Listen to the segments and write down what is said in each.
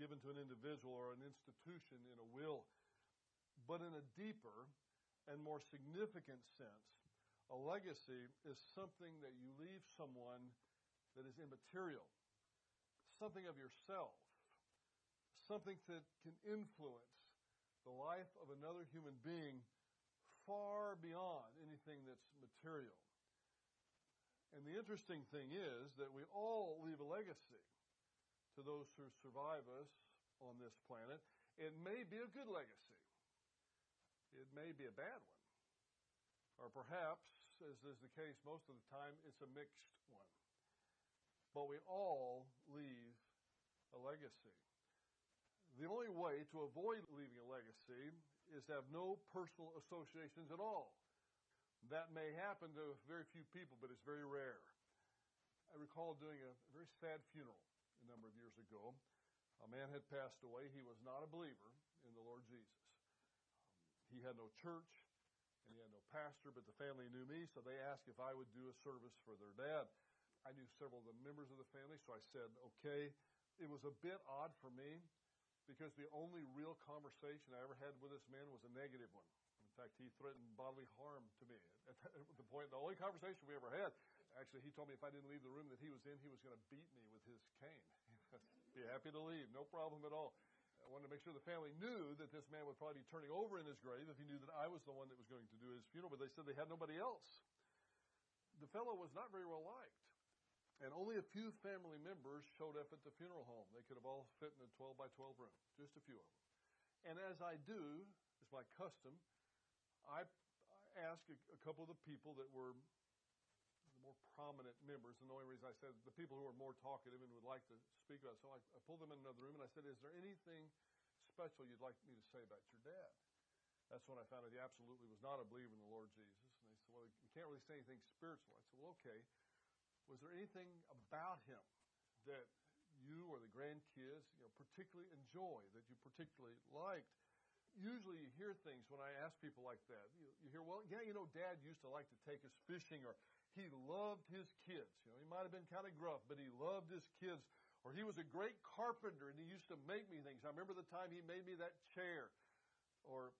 given to an individual or an institution in a will. But in a deeper and more significant sense, a legacy is something that you leave someone that is immaterial, something of yourself, something that can influence the life of another human being far beyond anything that's material. And the interesting thing is that we all leave a legacy to those who survive us on this planet. It may be a good legacy. It may be a bad one. Or perhaps, as is the case most of the time, it's a mixed one. But we all leave a legacy. The only way to avoid leaving a legacy is to have no personal associations at all. That may happen to very few people, but it's very rare. I recall doing a very sad funeral a number of years ago. A man had passed away. He was not a believer in the Lord Jesus. He had no church and he had no pastor, but the family knew me, so they asked if I would do a service for their dad. I knew several of the members of the family, so I said, okay. It was a bit odd for me because the only real conversation I ever had with this man was a negative one. In fact, he threatened bodily harm to me at the point, the only conversation we ever had. Actually, he told me if I didn't leave the room that he was in, he was going to beat me with his cane. be happy to leave, no problem at all. I wanted to make sure the family knew that this man would probably be turning over in his grave if he knew that I was the one that was going to do his funeral, but they said they had nobody else. The fellow was not very well liked. And only a few family members showed up at the funeral home. They could have all fit in a 12 by 12 room, just a few of them. And as I do, it's my custom, I asked a, couple of the people that were more prominent members, and the only reason I said the people who were more talkative and would like to speak about it. So I, I pulled them in another room and I said, Is there anything special you'd like me to say about your dad? That's when I found out he absolutely was not a believer in the Lord Jesus. And they said, Well, we can't really say anything spiritual. I said, Well, okay. Was there anything about him that you or the grandkids, you know, particularly enjoy, that you particularly liked? Usually you hear things when I ask people like that. You, you hear, well, yeah, you know, Dad used to like to take us fishing, or he loved his kids. You know, he might have been kind of gruff, but he loved his kids. Or he was a great carpenter and he used to make me things. I remember the time he made me that chair. Or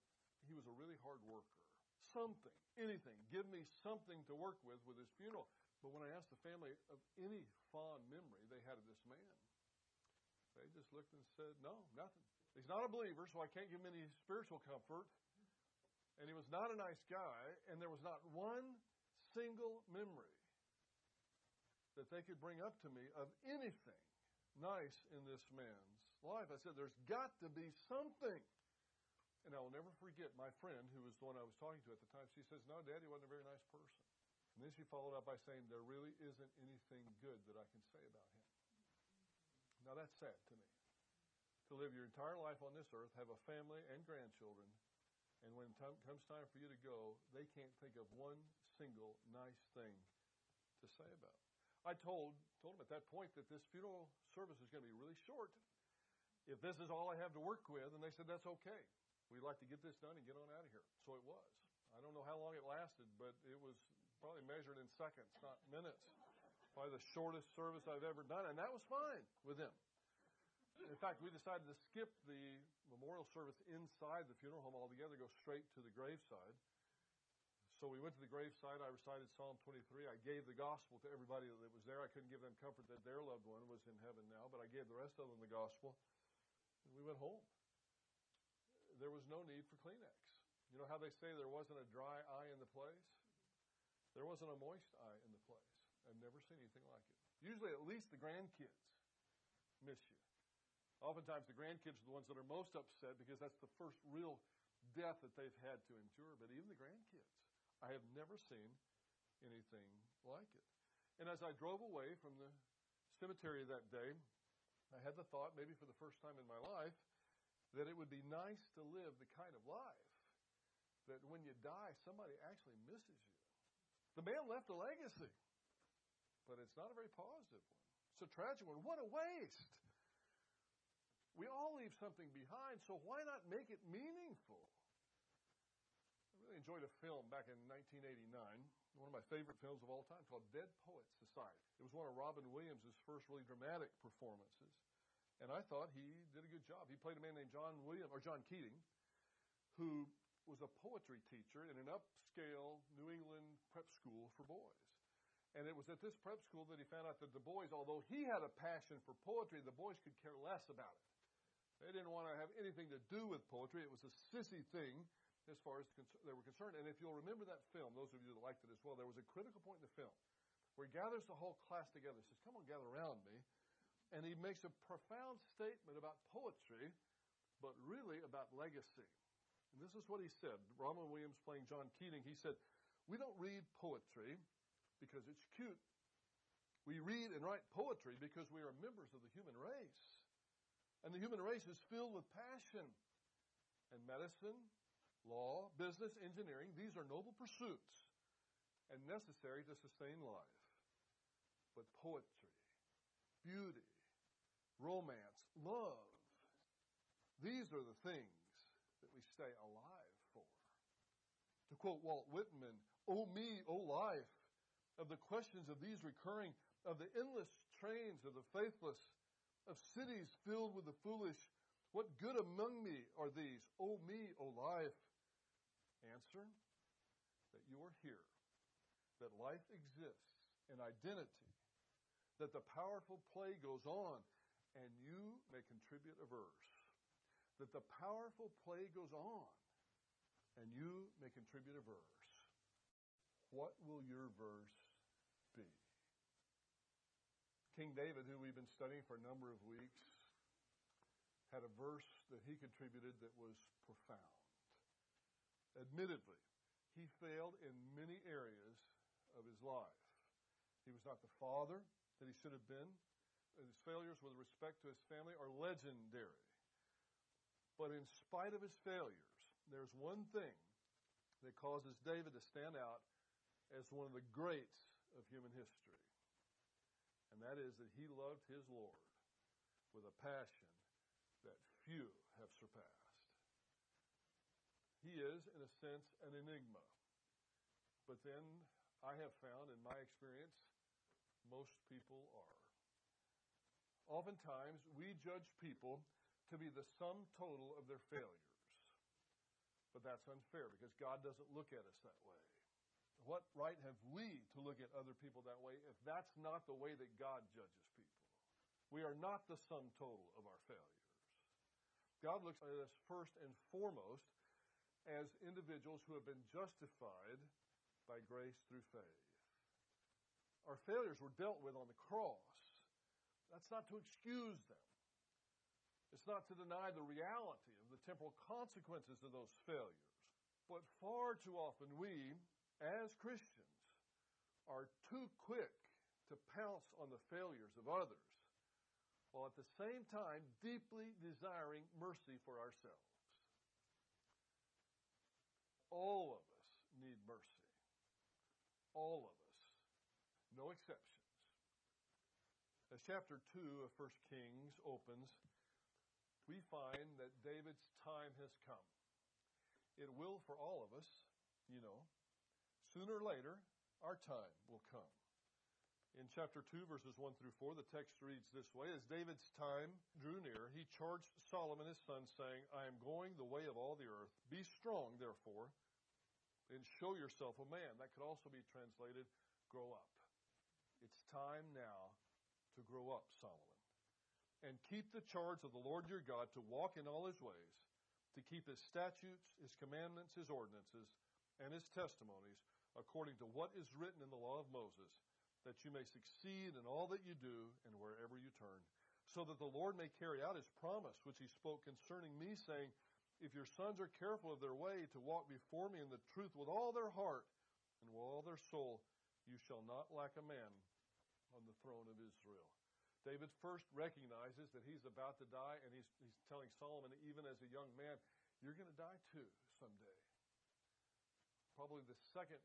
he was a really hard worker. Something, anything. Give me something to work with with his funeral. But when I asked the family of any fond memory they had of this man, they just looked and said, no, nothing. He's not a believer, so I can't give him any spiritual comfort. And he was not a nice guy, and there was not one single memory that they could bring up to me of anything nice in this man's life. I said, There's got to be something. And I will never forget my friend, who was the one I was talking to at the time. She says, No, Daddy wasn't a very nice person. And then she followed up by saying, There really isn't anything good that I can say about him. Now that's sad to me. To live your entire life on this earth, have a family and grandchildren, and when it comes time for you to go, they can't think of one single nice thing to say about. I told told him at that point that this funeral service is going to be really short. If this is all I have to work with, and they said that's okay. We'd like to get this done and get on out of here. So it was. I don't know how long it lasted, but it was probably measured in seconds, not minutes. Probably the shortest service I've ever done, and that was fine with them. In fact, we decided to skip the memorial service inside the funeral home altogether, go straight to the graveside. So we went to the gravesite. I recited Psalm 23. I gave the gospel to everybody that was there. I couldn't give them comfort that their loved one was in heaven now, but I gave the rest of them the gospel. And we went home. There was no need for Kleenex. You know how they say there wasn't a dry eye in the place? There wasn't a moist eye in the place. I've never seen anything like it. Usually, at least the grandkids miss you. Oftentimes, the grandkids are the ones that are most upset because that's the first real death that they've had to endure. But even the grandkids, I have never seen anything like it. And as I drove away from the cemetery that day, I had the thought, maybe for the first time in my life, that it would be nice to live the kind of life that when you die, somebody actually misses you. The man left a legacy, but it's not a very positive one. It's a tragic one. What a waste! We all leave something behind, so why not make it meaningful? Enjoyed a film back in 1989, one of my favorite films of all time, called Dead Poets Society. It was one of Robin Williams' first really dramatic performances. And I thought he did a good job. He played a man named John William or John Keating, who was a poetry teacher in an upscale New England prep school for boys. And it was at this prep school that he found out that the boys, although he had a passion for poetry, the boys could care less about it. They didn't want to have anything to do with poetry. It was a sissy thing as far as they were concerned. And if you'll remember that film, those of you that liked it as well, there was a critical point in the film where he gathers the whole class together. He says, Come on, gather around me. And he makes a profound statement about poetry, but really about legacy. And this is what he said. Robin Williams playing John Keating, he said, We don't read poetry because it's cute. We read and write poetry because we are members of the human race. And the human race is filled with passion. And medicine, law, business, engineering, these are noble pursuits and necessary to sustain life. But poetry, beauty, romance, love, these are the things that we stay alive for. To quote Walt Whitman, O me, O life, of the questions of these recurring, of the endless trains of the faithless, of cities filled with the foolish, what good among me are these? O me, O life. Answer that you are here, that life exists in identity, that the powerful play goes on, and you may contribute a verse. That the powerful play goes on, and you may contribute a verse. What will your verse be? King David, who we've been studying for a number of weeks, had a verse that he contributed that was profound. Admittedly, he failed in many areas of his life. He was not the father that he should have been. His failures with respect to his family are legendary. But in spite of his failures, there's one thing that causes David to stand out as one of the greats of human history. And that is that he loved his Lord with a passion that few have surpassed. He is, in a sense, an enigma. But then I have found, in my experience, most people are. Oftentimes, we judge people to be the sum total of their failures. But that's unfair because God doesn't look at us that way. What right have we to look at other people that way if that's not the way that God judges people? We are not the sum total of our failures. God looks at us first and foremost as individuals who have been justified by grace through faith. Our failures were dealt with on the cross. That's not to excuse them. It's not to deny the reality of the temporal consequences of those failures. But far too often we, as Christians, are too quick to pounce on the failures of others, while at the same time deeply desiring mercy for ourselves. All of us need mercy. All of us. No exceptions. As chapter 2 of 1 Kings opens, we find that David's time has come. It will for all of us, you know. Sooner or later, our time will come. In chapter 2, verses 1 through 4, the text reads this way As David's time drew near, he charged Solomon his son, saying, I am going the way of all the earth. Be strong, therefore, and show yourself a man. That could also be translated, grow up. It's time now to grow up, Solomon. And keep the charge of the Lord your God to walk in all his ways, to keep his statutes, his commandments, his ordinances, and his testimonies, according to what is written in the law of Moses, that you may succeed in all that you do and wherever you turn, so that the Lord may carry out his promise, which he spoke concerning me, saying, if your sons are careful of their way to walk before me in the truth with all their heart and with all their soul, you shall not lack a man on the throne of Israel. David first recognizes that he's about to die, and he's, he's telling Solomon, even as a young man, you're going to die too someday. Probably the second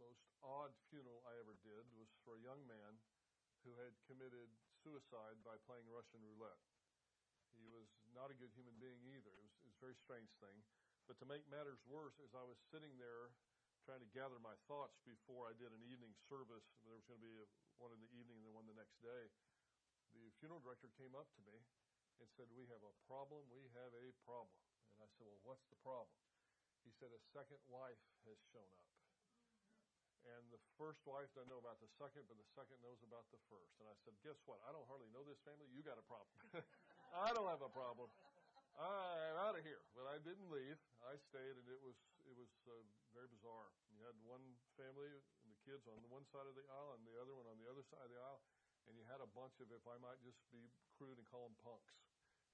most odd funeral I ever did was for a young man who had committed suicide by playing Russian roulette. He was not a good human being either. It was, it was a very strange thing. But to make matters worse, as I was sitting there trying to gather my thoughts before I did an evening service. There was going to be one in the evening and then one the next day. The funeral director came up to me and said, We have a problem. We have a problem. And I said, Well, what's the problem? He said, A second wife has shown up. And the first wife doesn't know about the second, but the second knows about the first. And I said, Guess what? I don't hardly know this family. You got a problem. I don't have a problem. I'm out of here. But I didn't leave. I stayed, and it was it was uh, very bizarre. You had one family and the kids on the one side of the aisle, and the other one on the other side of the aisle, and you had a bunch of, if I might just be crude and call them punks.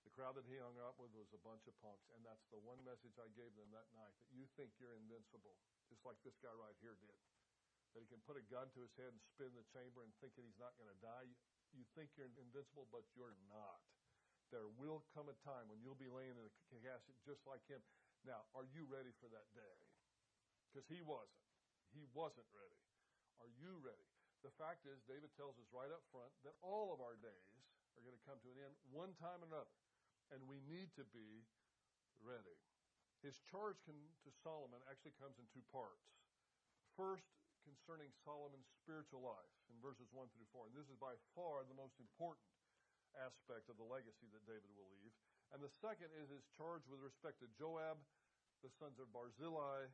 The crowd that he hung out with was a bunch of punks, and that's the one message I gave them that night: that you think you're invincible, just like this guy right here did that he can put a gun to his head and spin the chamber and think that he's not going to die. You think you're invincible, but you're not. There will come a time when you'll be laying in a casket just like him. Now, are you ready for that day? Because he wasn't. He wasn't ready. Are you ready? The fact is, David tells us right up front that all of our days are going to come to an end one time or another. And we need to be ready. His charge can, to Solomon actually comes in two parts. First, concerning Solomon's spiritual life in verses 1 through 4. And this is by far the most important aspect of the legacy that David will leave. And the second is his charge with respect to Joab, the sons of Barzillai,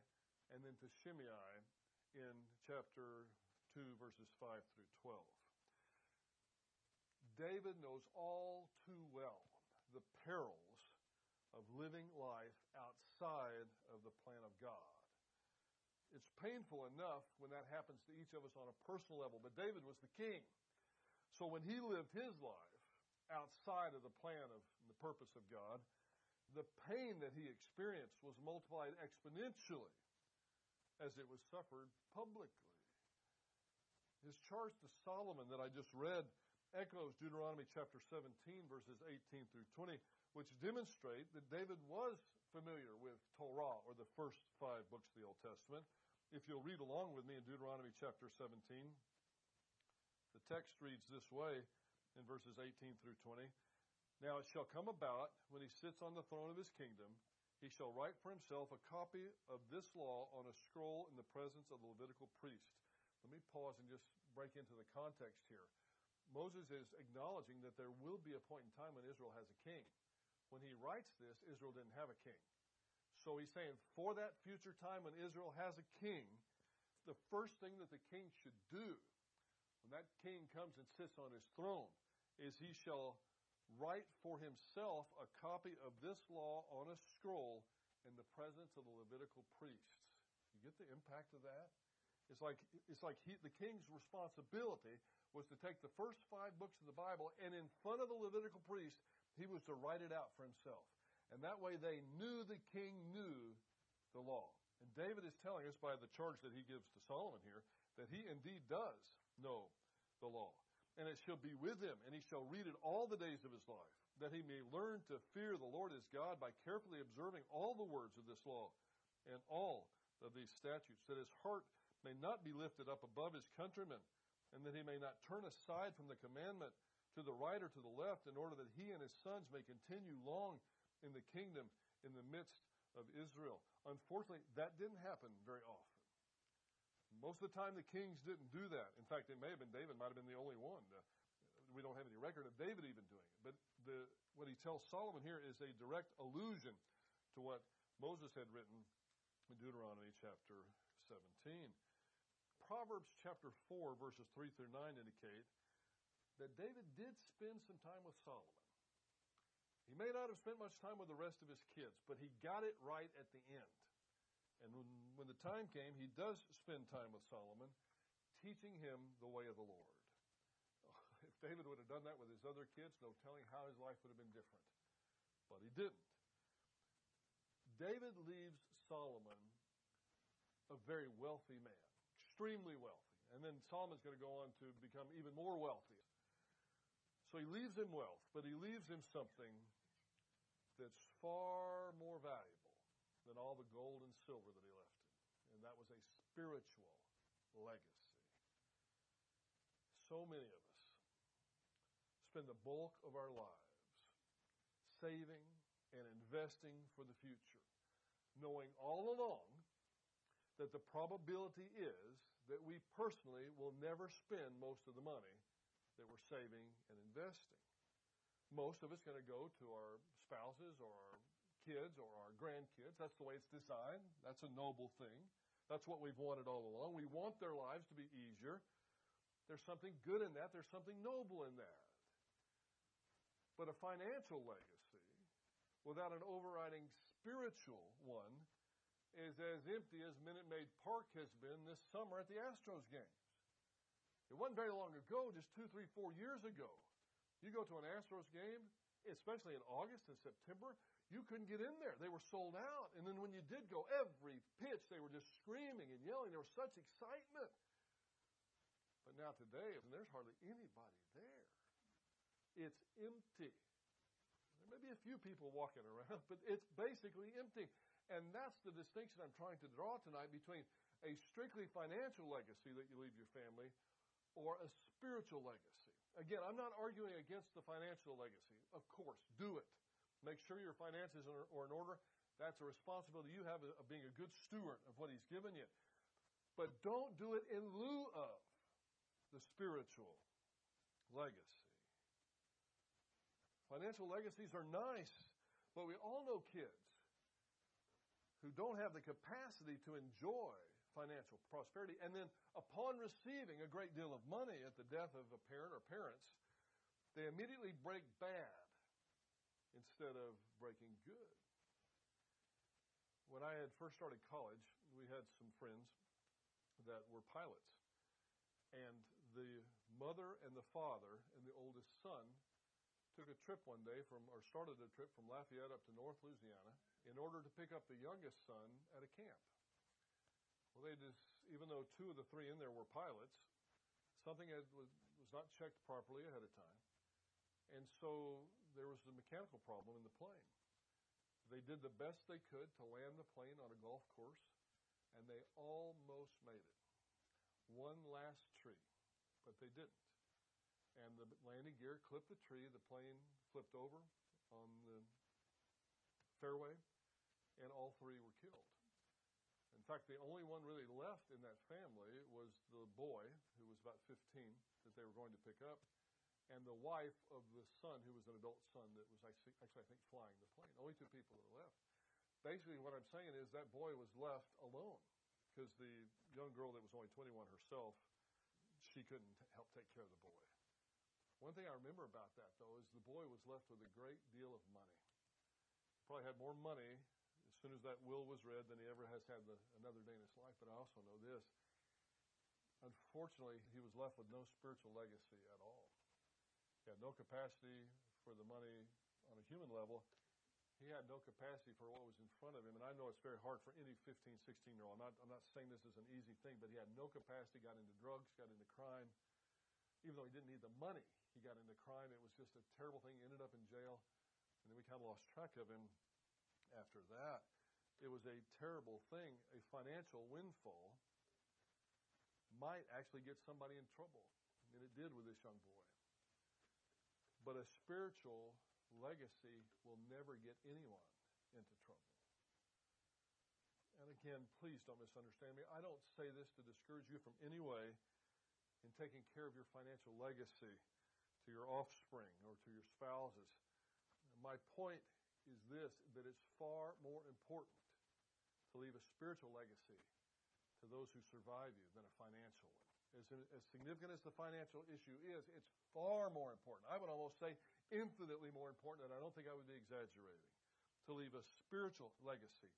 and then to Shimei in chapter 2, verses 5 through 12. David knows all too well the perils of living life outside of the plan of God it's painful enough when that happens to each of us on a personal level. But David was the king. So when he lived his life outside of the plan of the purpose of God, the pain that he experienced was multiplied exponentially as it was suffered publicly. His charge to Solomon that I just read echoes Deuteronomy chapter 17, verses 18 through 20, which demonstrate that David was familiar with Torah, or the first five books of the Old Testament. If you'll read along with me in Deuteronomy chapter 17, the text reads this way in verses 18 through 20. Now it shall come about when he sits on the throne of his kingdom, he shall write for himself a copy of this law on a scroll in the presence of the Levitical priest. Let me pause and just break into the context here. Moses is acknowledging that there will be a point in time when Israel has a king. When he writes this, Israel didn't have a king. So he's saying, for that future time when Israel has a king, the first thing that the king should do when that king comes and sits on his throne is he shall write for himself a copy of this law on a scroll in the presence of the Levitical priests. You get the impact of that? It's like it's like he, the king's responsibility was to take the first five books of the Bible and in front of the Levitical priest, he was to write it out for himself. And that way they knew the king knew the law. And David is telling us by the charge that he gives to Solomon here that he indeed does know the law. And it shall be with him, and he shall read it all the days of his life, that he may learn to fear the Lord his God by carefully observing all the words of this law and all of these statutes, that his heart may not be lifted up above his countrymen, and that he may not turn aside from the commandment to the right or to the left, in order that he and his sons may continue long in the kingdom in the midst of Israel. Unfortunately, that didn't happen very often. Most of the time, the kings didn't do that. In fact, it may have been David, might have been the only one. Uh, we don't have any record of David even doing it. But the, what he tells Solomon here is a direct allusion to what Moses had written in Deuteronomy chapter 17. Proverbs chapter 4, verses 3 through 9 indicate that David did spend some time with Solomon. He may not have spent much time with the rest of his kids, but he got it right at the end. And when, when the time came, he does spend time with Solomon, teaching him the way of the Lord. If David would have done that with his other kids, no telling how his life would have been different. But he didn't. David leaves Solomon a very wealthy man, extremely wealthy. And then Solomon's going to go on to become even more wealthy. So he leaves him wealth, but he leaves him something that's far more valuable than all the gold and silver that he left him. And that was a spiritual legacy. So many of us spend the bulk of our lives saving and investing for the future, knowing all along that the probability is that we personally will never spend most of the money that we're saving and investing. Most of it's going to go to our spouses or our kids or our grandkids. That's the way it's designed. That's a noble thing. That's what we've wanted all along. We want their lives to be easier. There's something good in that. There's something noble in that. But a financial legacy without an overriding spiritual one is as empty as Minute Maid Park has been this summer at the Astros games. It wasn't very long ago, just two, three, four years ago. You go to an Astros game, especially in August and September, you couldn't get in there. They were sold out. And then when you did go, every pitch, they were just screaming and yelling. There was such excitement. But now today, there's hardly anybody there. It's empty. There may be a few people walking around, but it's basically empty. And that's the distinction I'm trying to draw tonight between a strictly financial legacy that you leave your family or a spiritual legacy. Again, I'm not arguing against the financial legacy. Of course, do it. Make sure your finances are in order. That's a responsibility you have of being a good steward of what He's given you. But don't do it in lieu of the spiritual legacy. Financial legacies are nice, but we all know kids who don't have the capacity to enjoy financial prosperity. And then, upon receiving a great deal of money at the death of a parent or parents, they immediately break bad instead of breaking good. When I had first started college, we had some friends that were pilots. And the mother and the father and the oldest son took a trip one day from, or started a trip from Lafayette up to North Louisiana in order to pick up the youngest son at a camp. Well, they just, even though two of the three in there were pilots, something had, was, was not checked properly ahead of time. And so there was a mechanical problem in the plane. They did the best they could to land the plane on a golf course, and they almost made it. One last tree, but they didn't. And the landing gear clipped the tree, the plane flipped over on the fairway, and all three were killed. In fact, the only one really left in that family was the boy, who was about 15, that they were going to pick up, and the wife of the son, who was an adult son that was actually, I think, flying the plane. Only two people that left. Basically, what I'm saying is that boy was left alone because the young girl that was only 21 herself, she couldn't help take care of the boy. One thing I remember about that, though, is the boy was left with a great deal of money. Probably had more money soon as that will was read than he ever has had the, another day in his life. But I also know this. Unfortunately, he was left with no spiritual legacy at all. He had no capacity for the money on a human level. He had no capacity for what was in front of him. And I know it's very hard for any 15, 16 year old. I'm not, I'm not saying this is an easy thing, but he had no capacity, got into drugs, got into crime. Even though he didn't need the money, he got into crime. It was just a terrible thing. He ended up in jail. And then we kind of lost track of him after that. It was a terrible thing. A financial windfall might actually get somebody in trouble. And it did with this young boy. But a spiritual legacy will never get anyone into trouble. And again, please don't misunderstand me. I don't say this to discourage you from any way in taking care of your financial legacy to your offspring or to your spouses. My point is this that it's far more important to leave a spiritual legacy to those who survive you than a financial one. As, as significant as the financial issue is, it's far more important. I would almost say infinitely more important, and I don't think I would be exaggerating, to leave a spiritual legacy.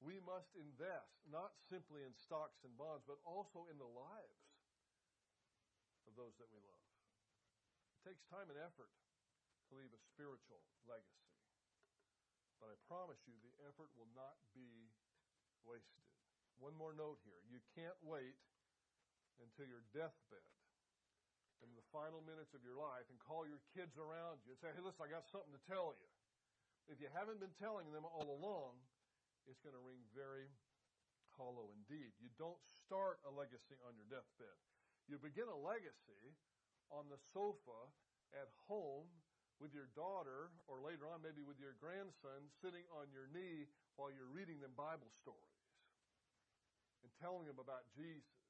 We must invest not simply in stocks and bonds, but also in the lives of those that we love. It takes time and effort to leave a spiritual legacy. Promise you, the effort will not be wasted. One more note here. You can't wait until your deathbed in the final minutes of your life and call your kids around you and say, hey, listen, I got something to tell you. If you haven't been telling them all along, it's going to ring very hollow indeed. You don't start a legacy on your deathbed. You begin a legacy on the sofa at home with your daughter, or later on, maybe with your grandson, sitting on your knee while you're reading them Bible stories. and telling them about Jesus.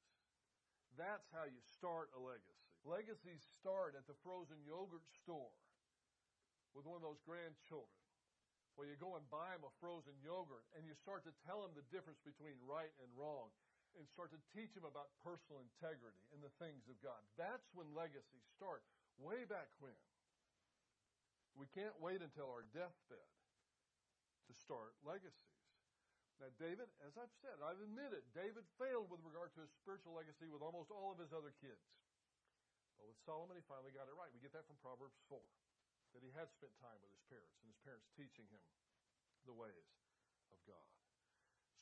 That's how you start a legacy. Legacies start at the frozen yogurt store with one of those grandchildren where you go and buy them a frozen yogurt and you start to tell them the difference between right and wrong and start to teach them about personal integrity and the things of God. That's when legacies start, way back when. We can't wait until our deathbed to start legacies. Now, David, as I've said, I've admitted, David failed with regard to his spiritual legacy with almost all of his other kids. But with Solomon, he finally got it right. We get that from Proverbs 4 that he had spent time with his parents and his parents teaching him the ways of God.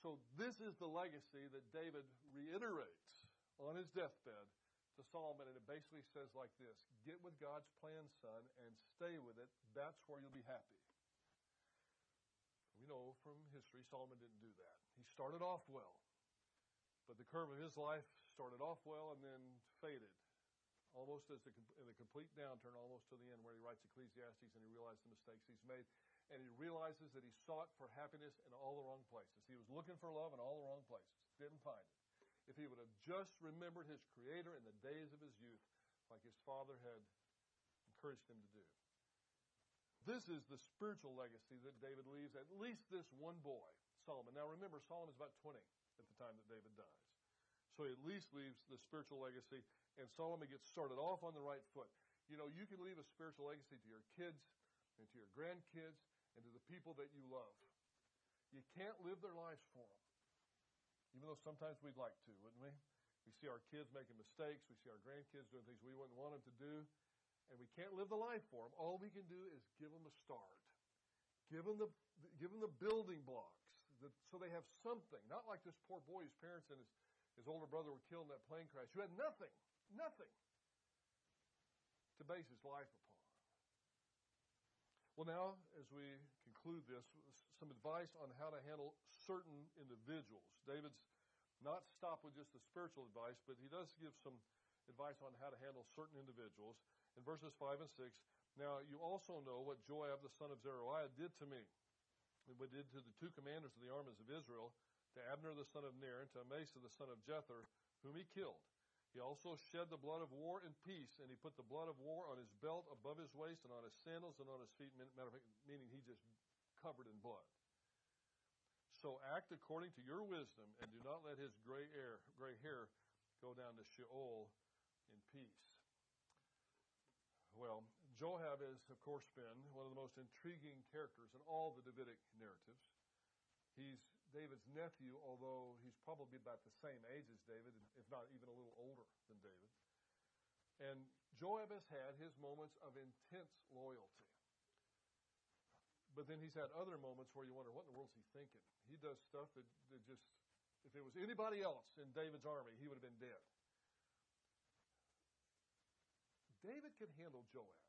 So this is the legacy that David reiterates on his deathbed to Solomon, and it basically says like this Get with God's plan, son, and stay with it. That's where you'll be happy. We know from history Solomon didn't do that. He started off well, but the curve of his life started off well and then faded almost as the, in a complete downturn, almost to the end, where he writes Ecclesiastes and he realizes the mistakes he's made. And he realizes that he sought for happiness in all the wrong places. He was looking for love in all the wrong places, didn't find it. If he would have just remembered his Creator in the days of his youth, like his father had encouraged him to do. This is the spiritual legacy that David leaves, at least this one boy, Solomon. Now remember, Solomon is about 20 at the time that David dies. So he at least leaves the spiritual legacy and Solomon gets started off on the right foot. You know, you can leave a spiritual legacy to your kids and to your grandkids and to the people that you love. You can't live their lives for them. Even though sometimes we'd like to, wouldn't we? We see our kids making mistakes. We see our grandkids doing things we wouldn't want them to do. And we can't live the life for them. All we can do is give them a start. Give them the, give them the building blocks that, so they have something. Not like this poor boy whose parents and his, his older brother were killed in that plane crash, who had nothing nothing to base his life upon. Well, now, as we conclude this, some advice on how to handle certain individuals. David's not stopped with just the spiritual advice, but he does give some advice on how to handle certain individuals. In verses 5 and 6, now you also know what Joab the son of Zeruiah did to me, and what did to the two commanders of the armies of Israel, to Abner the son of Ner, and to Amasa the son of Jether, whom he killed. He also shed the blood of war and peace, and he put the blood of war on his belt above his waist and on his sandals and on his feet, meaning he just covered in blood. So act according to your wisdom, and do not let his gray hair, gray hair go down to Sheol in peace. Well, Joab has, of course, been one of the most intriguing characters in all the Davidic narratives. He's David's nephew, although he's probably about the same age as David, if not even a little older than David. And Joab has had his moments of intense loyalty. But then he's had other moments where you wonder, what in the world is he thinking? He does stuff that, that just, if it was anybody else in David's army, he would have been dead. David could handle Joab.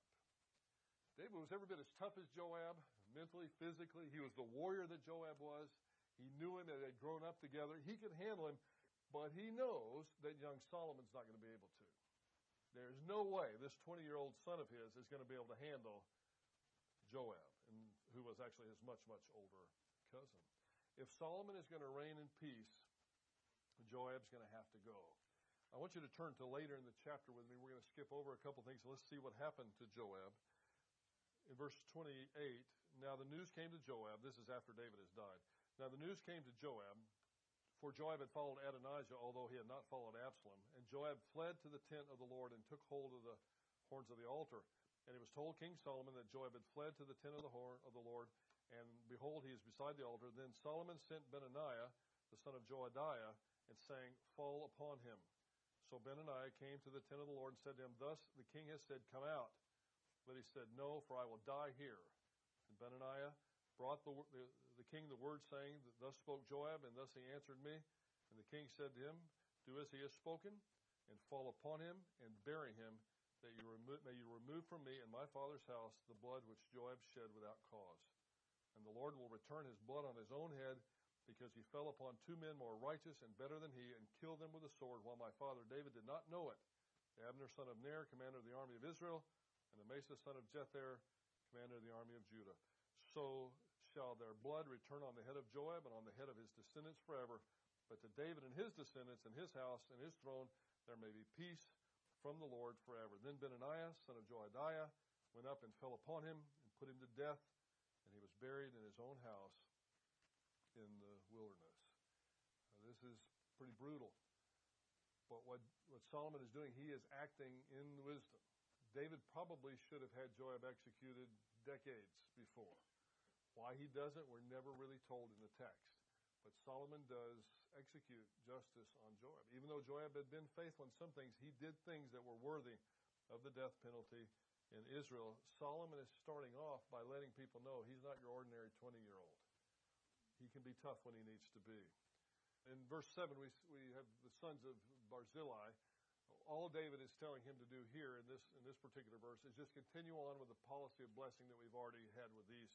David was every bit as tough as Joab, mentally, physically. He was the warrior that Joab was. He knew him, they had grown up together. He could handle him, but he knows that young Solomon's not going to be able to. There's no way this 20 year old son of his is going to be able to handle Joab, and who was actually his much, much older cousin. If Solomon is going to reign in peace, Joab's going to have to go. I want you to turn to later in the chapter with me. We're going to skip over a couple things. Let's see what happened to Joab. In verse 28, now the news came to Joab. This is after David has died. Now the news came to Joab, for Joab had followed Adonijah, although he had not followed Absalom. And Joab fled to the tent of the Lord and took hold of the horns of the altar. And it was told King Solomon that Joab had fled to the tent of the horn of the Lord, and behold, he is beside the altar. Then Solomon sent Benaiah, the son of Jehoiada, and saying, Fall upon him. So Benaiah came to the tent of the Lord and said to him, Thus the king has said, Come out. But he said, No, for I will die here. And Benaiah brought the, the, the king the word, saying, Thus spoke Joab, and thus he answered me. And the king said to him, Do as he has spoken, and fall upon him, and bury him, that you remo- may you remove from me and my father's house the blood which Joab shed without cause. And the Lord will return his blood on his own head, because he fell upon two men more righteous and better than he, and killed them with a sword, while my father David did not know it. Abner son of Ner, commander of the army of Israel, and Amasa son of Jether, commander of the army of Judah so shall their blood return on the head of Joab and on the head of his descendants forever. But to David and his descendants and his house and his throne, there may be peace from the Lord forever. Then Benaiah, son of Jehoiada, went up and fell upon him and put him to death, and he was buried in his own house in the wilderness. Now, this is pretty brutal. But what, what Solomon is doing, he is acting in wisdom. David probably should have had Joab executed decades before. Why he doesn't, we're never really told in the text. But Solomon does execute justice on Joab. Even though Joab had been faithful in some things, he did things that were worthy of the death penalty in Israel. Solomon is starting off by letting people know he's not your ordinary 20 year old. He can be tough when he needs to be. In verse 7, we, we have the sons of Barzillai. All David is telling him to do here in this, in this particular verse is just continue on with the policy of blessing that we've already had with these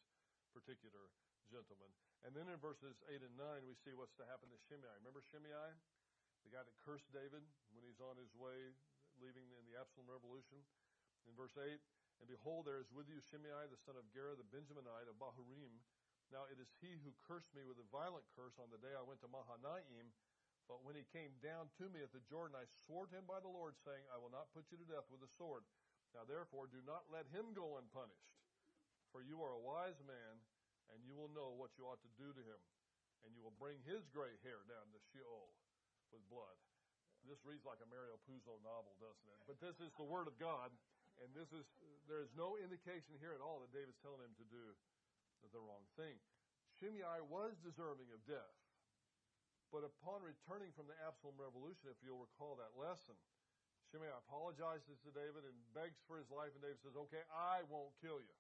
particular gentlemen. And then in verses 8 and 9, we see what's to happen to Shimei. Remember Shimei? The guy that cursed David when he's on his way leaving in the Absalom revolution? In verse 8, And behold, there is with you Shimei, the son of Gera, the Benjaminite of Bahurim. Now it is he who cursed me with a violent curse on the day I went to Mahanaim. But when he came down to me at the Jordan, I swore to him by the Lord, saying, I will not put you to death with the sword. Now therefore, do not let him go unpunished. For you are a wise man, and you will know what you ought to do to him, and you will bring his gray hair down to Sheol with blood. This reads like a Mario Puzo novel, doesn't it? But this is the word of God, and this is there is no indication here at all that David's telling him to do the wrong thing. Shimei was deserving of death, but upon returning from the Absalom revolution, if you'll recall that lesson, Shimei apologizes to David and begs for his life, and David says, "Okay, I won't kill you."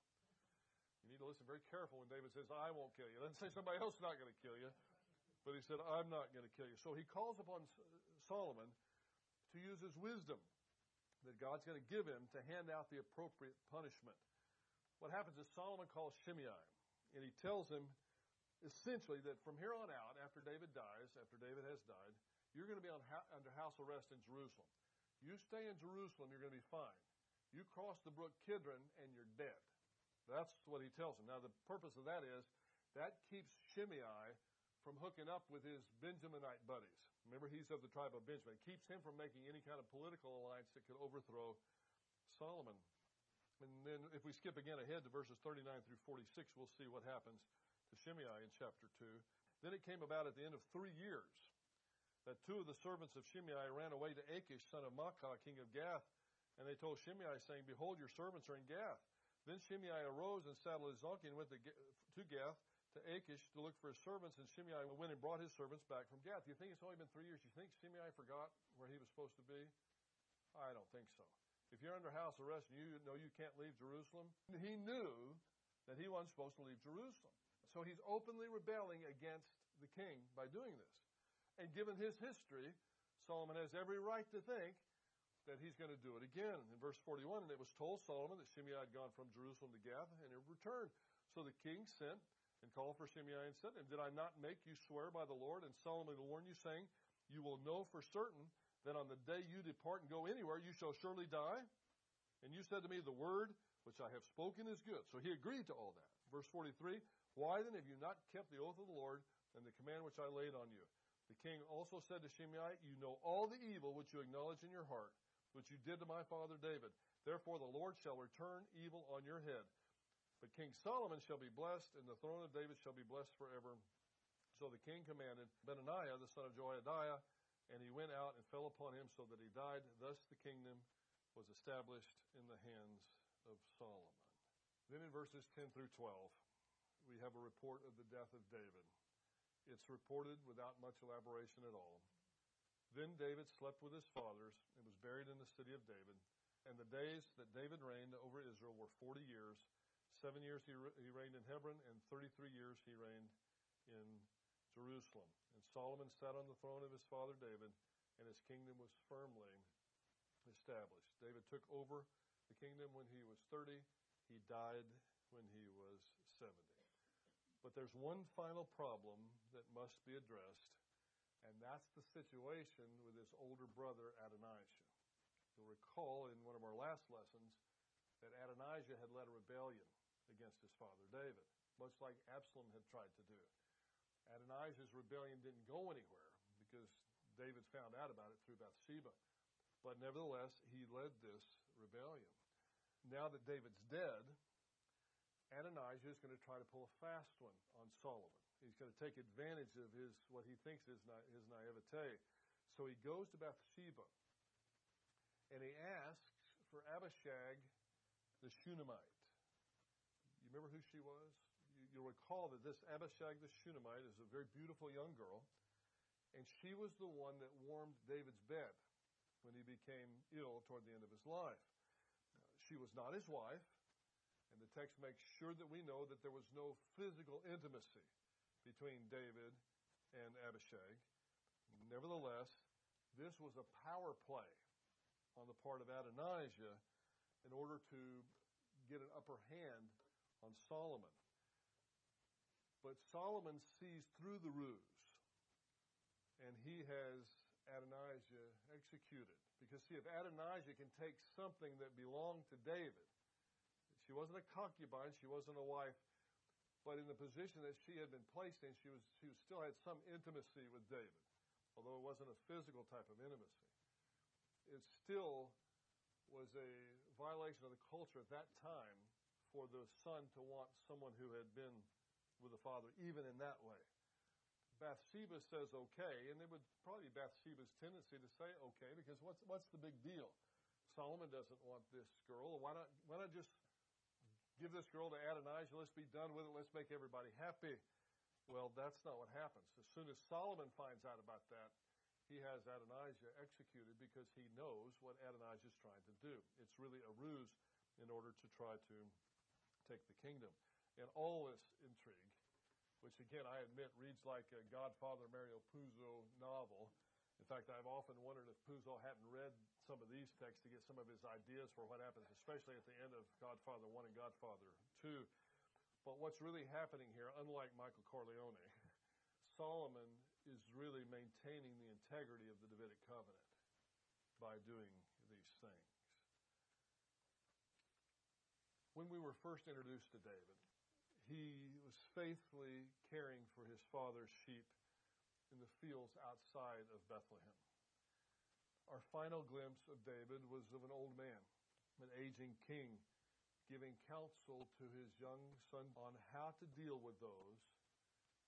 You need to listen very careful when David says, I won't kill you. Doesn't say somebody else is not going to kill you. But he said, I'm not going to kill you. So he calls upon Solomon to use his wisdom that God's going to give him to hand out the appropriate punishment. What happens is Solomon calls Shimei, and he tells him essentially that from here on out, after David dies, after David has died, you're going to be on, under house arrest in Jerusalem. You stay in Jerusalem, you're going to be fine. You cross the brook Kidron, and you're dead. That's what he tells him. Now, the purpose of that is that keeps Shimei from hooking up with his Benjaminite buddies. Remember, he's of the tribe of Benjamin. It keeps him from making any kind of political alliance that could overthrow Solomon. And then, if we skip again ahead to verses 39 through 46, we'll see what happens to Shimei in chapter 2. Then it came about at the end of three years that two of the servants of Shimei ran away to Achish, son of Maachah, king of Gath, and they told Shimei, saying, Behold, your servants are in Gath. Then Shimei arose and saddled his donkey and went to, Gath to Achish to look for his servants, and Shimei went and brought his servants back from Gath. You think it's only been three years? You think Shimei forgot where he was supposed to be? I don't think so. If you're under house arrest and you know you can't leave Jerusalem, he knew that he wasn't supposed to leave Jerusalem. So he's openly rebelling against the king by doing this. And given his history, Solomon has every right to think that he's going to do it again. In verse 41, and it was told Solomon that Shimei had gone from Jerusalem to Gath and had returned. So the king sent and called for Shimei and said him, Did I not make you swear by the Lord? And Solomon warn you, saying, You will know for certain that on the day you depart and go anywhere, you shall surely die. And you said to me, The word which I have spoken is good. So he agreed to all that. Verse 43, Why then have you not kept the oath of the Lord and the command which I laid on you? The king also said to Shimei, You know all the evil which you acknowledge in your heart which you did to my father David. Therefore the Lord shall return evil on your head. But King Solomon shall be blessed, and the throne of David shall be blessed forever. So the king commanded Benaiah, the son of Jehoiada, and he went out and fell upon him so that he died. Thus the kingdom was established in the hands of Solomon. Then in verses 10 through 12, we have a report of the death of David. It's reported without much elaboration at all. Then David slept with his fathers and was buried in the city of David. And the days that David reigned over Israel were 40 years. Seven years he, re- he reigned in Hebron, and 33 years he reigned in Jerusalem. And Solomon sat on the throne of his father David, and his kingdom was firmly established. David took over the kingdom when he was 30. He died when he was 70. But there's one final problem that must be addressed and that's the situation with his older brother Adonijah. You'll recall in one of our last lessons that Adonijah had led a rebellion against his father David, much like Absalom had tried to do. Adonijah's rebellion didn't go anywhere because David found out about it through Bathsheba. But nevertheless, he led this rebellion. Now that David's dead, Adonijah is going to try to pull a fast one on Solomon. He's going to take advantage of his what he thinks is his naivete. So he goes to Bathsheba and he asks for Abishag the Shunammite. You remember who she was? You, will recall that this Abishag the Shunammite is a very beautiful young girl, and she was the one that warmed David's bed when he became ill toward the end of his life. She was not his wife, and the text makes sure that we know that there was no physical intimacy between David and Abishag. Nevertheless, this was a power play on the part of Adonijah in order to get an upper hand on Solomon. But Solomon sees through the ruse, and he has Adonijah executed. Because, see, if Adonijah can take something that belonged to David, she wasn't a concubine, she wasn't a wife, but in the position that she had been placed in, she was she still had some intimacy with David, although it wasn't a physical type of intimacy. It still was a violation of the culture at that time for the son to want someone who had been with the father, even in that way. Bathsheba says okay, and it would probably be Bathsheba's tendency to say okay because what's what's the big deal? Solomon doesn't want this girl. Why not why not just give this girl to Adonijah? Let's be done with it. Let's make everybody happy. Well, that's not what happens. As soon as Solomon finds out about that, he has Adonijah executed because he knows what Adonijah is trying to do. It's really a ruse in order to try to take the kingdom. And all this intrigue which again I admit reads like a Godfather Mario Puzo novel. In fact, I've often wondered if Puzo hadn't read some of these texts to get some of his ideas for what happens, especially at the end of Godfather 1 and Godfather 2. But what's really happening here, unlike Michael Corleone, Solomon is really maintaining the integrity of the Davidic covenant by doing these things. When we were first introduced to David, he was faithfully caring for his father's sheep in the fields outside of Bethlehem. Our final glimpse of David was of an old man, an aging king, giving counsel to his young son on how to deal with those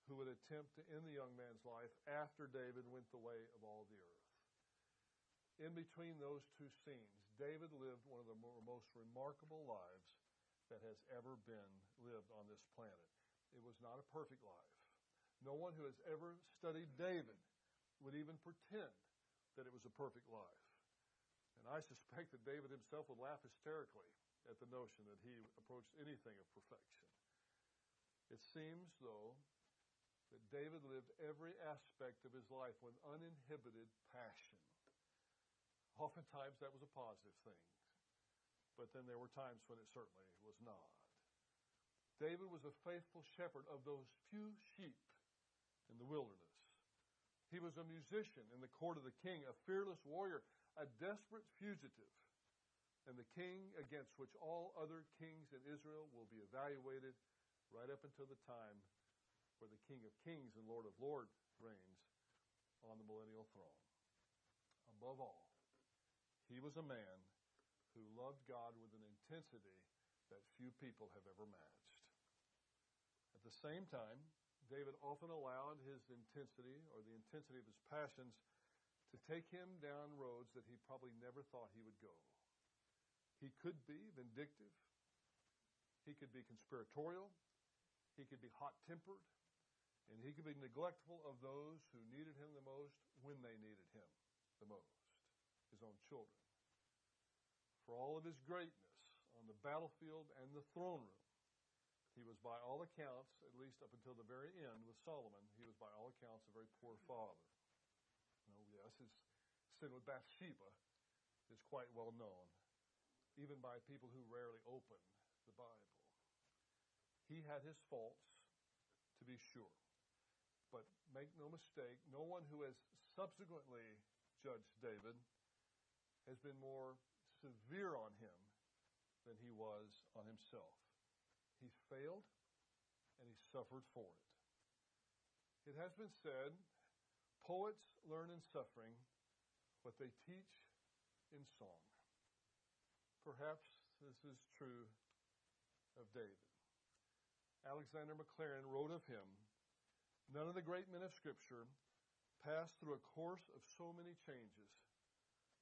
who would attempt to end the young man's life after David went the way of all the earth. In between those two scenes, David lived one of the most remarkable lives that has ever been lived on this planet. It was not a perfect life. No one who has ever studied David would even pretend that it was a perfect life. And I suspect that David himself would laugh hysterically at the notion that he approached anything of perfection. It seems, though, that David lived every aspect of his life with uninhibited passion. Oftentimes that was a positive thing but then there were times when it certainly was not. David was a faithful shepherd of those few sheep in the wilderness. He was a musician in the court of the king, a fearless warrior, a desperate fugitive, and the king against which all other kings in Israel will be evaluated right up until the time where the King of Kings and Lord of Lords reigns on the millennial throne. Above all, he was a man who loved God with an intensity that few people have ever matched. At the same time, David often allowed his intensity or the intensity of his passions to take him down roads that he probably never thought he would go. He could be vindictive. He could be conspiratorial. He could be hot tempered. And he could be neglectful of those who needed him the most when they needed him the most his own children for all of his greatness on the battlefield and the throne room, he was by all accounts, at least up until the very end with Solomon, he was by all accounts a very poor father. Yes, his sin with Bathsheba is quite well known, even by people who rarely open the Bible. He had his faults, to be sure. But make no mistake, no one who has subsequently judged David has been more severe on him than he was on himself. He failed and he suffered for it. It has been said Poets learn in suffering what they teach in song. Perhaps this is true of David. Alexander Maclaren wrote of him None of the great men of Scripture passed through a course of so many changes.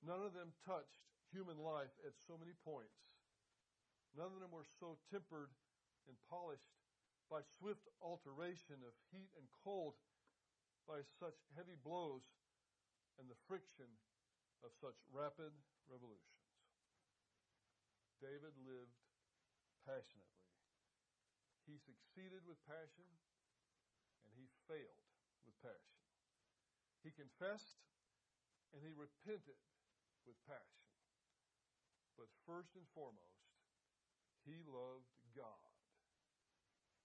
None of them touched human life at so many points. None of them were so tempered and polished by swift alteration of heat and cold, by such heavy blows and the friction of such rapid revolutions. David lived passionately. He succeeded with passion, and he failed with passion. He confessed and he repented with passion. But first and foremost, he loved God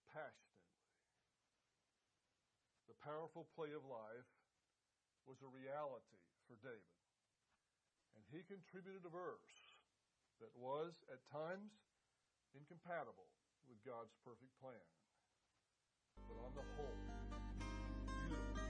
passionately. The powerful play of life was a reality for David. And he contributed a verse that was, at times, incompatible with God's perfect plan. But on the whole, beautiful.